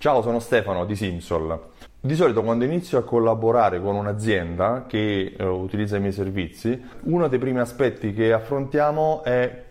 Ciao, sono Stefano di Simsol. Di solito quando inizio a collaborare con un'azienda che eh, utilizza i miei servizi, uno dei primi aspetti che affrontiamo è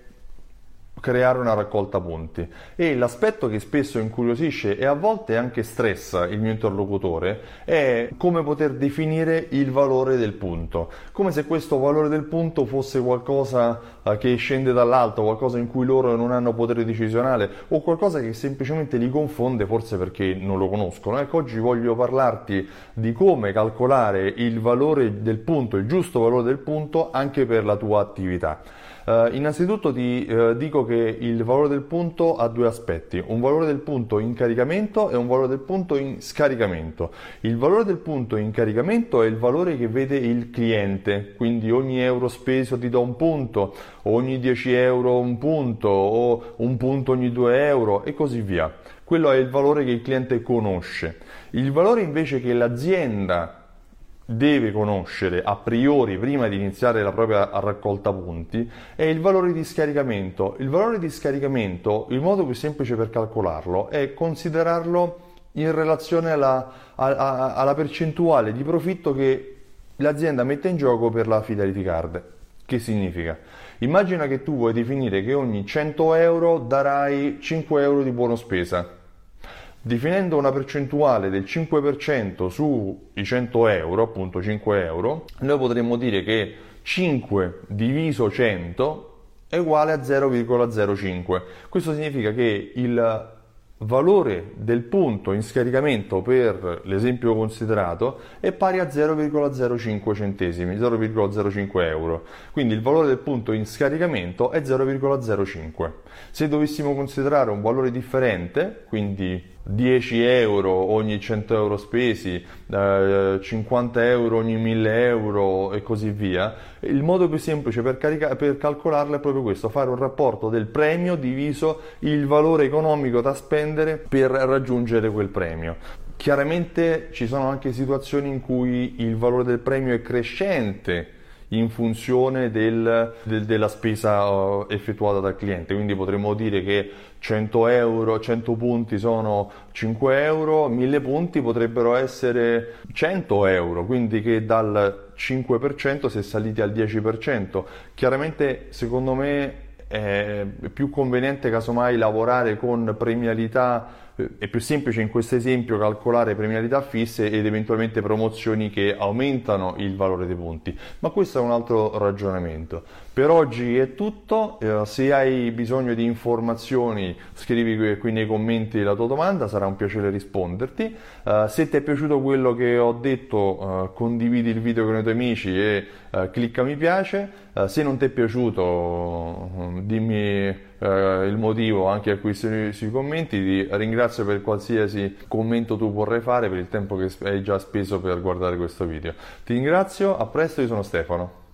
creare una raccolta punti e l'aspetto che spesso incuriosisce e a volte anche stressa il mio interlocutore è come poter definire il valore del punto, come se questo valore del punto fosse qualcosa eh, che scende dall'alto, qualcosa in cui loro non hanno potere decisionale o qualcosa che semplicemente li confonde forse perché non lo conoscono. Ecco, oggi voglio parlarti di come calcolare il valore del punto, il giusto valore del punto anche per la tua attività. Uh, innanzitutto ti uh, dico che il valore del punto ha due aspetti, un valore del punto in caricamento e un valore del punto in scaricamento. Il valore del punto in caricamento è il valore che vede il cliente, quindi ogni euro speso ti do un punto, ogni 10 euro un punto o un punto ogni 2 euro e così via. Quello è il valore che il cliente conosce. Il valore invece che l'azienda deve conoscere a priori prima di iniziare la propria raccolta punti è il valore di scaricamento. Il valore di scaricamento, il modo più semplice per calcolarlo è considerarlo in relazione alla, alla, alla percentuale di profitto che l'azienda mette in gioco per la fidelity card. Che significa? Immagina che tu vuoi definire che ogni 100 euro darai 5 euro di buono spesa definendo una percentuale del 5% sui 100 euro, appunto 5 euro, noi potremmo dire che 5 diviso 100 è uguale a 0,05. Questo significa che il valore del punto in scaricamento per l'esempio considerato è pari a 0,05 centesimi, 0,05 euro. Quindi il valore del punto in scaricamento è 0,05. Se dovessimo considerare un valore differente, quindi 10 euro ogni 100 euro spesi, eh, 50 euro ogni 1000 euro e così via, il modo più semplice per, carica- per calcolarlo è proprio questo, fare un rapporto del premio diviso il valore economico da spendere per raggiungere quel premio. Chiaramente ci sono anche situazioni in cui il valore del premio è crescente in funzione del, del, della spesa uh, effettuata dal cliente. Quindi potremmo dire che 100 euro, 100 punti sono 5 euro, 1000 punti potrebbero essere 100 euro, quindi che dal 5% si è saliti al 10%. Chiaramente secondo me è più conveniente casomai lavorare con premialità è più semplice in questo esempio calcolare premialità fisse ed eventualmente promozioni che aumentano il valore dei punti, ma questo è un altro ragionamento. Per oggi è tutto, eh, se hai bisogno di informazioni scrivi qui nei commenti la tua domanda, sarà un piacere risponderti. Uh, se ti è piaciuto quello che ho detto uh, condividi il video con i tuoi amici e clicca mi piace, se non ti è piaciuto dimmi il motivo anche qui sui, sui commenti, ti ringrazio per qualsiasi commento tu vorrai fare per il tempo che hai già speso per guardare questo video. Ti ringrazio, a presto, io sono Stefano.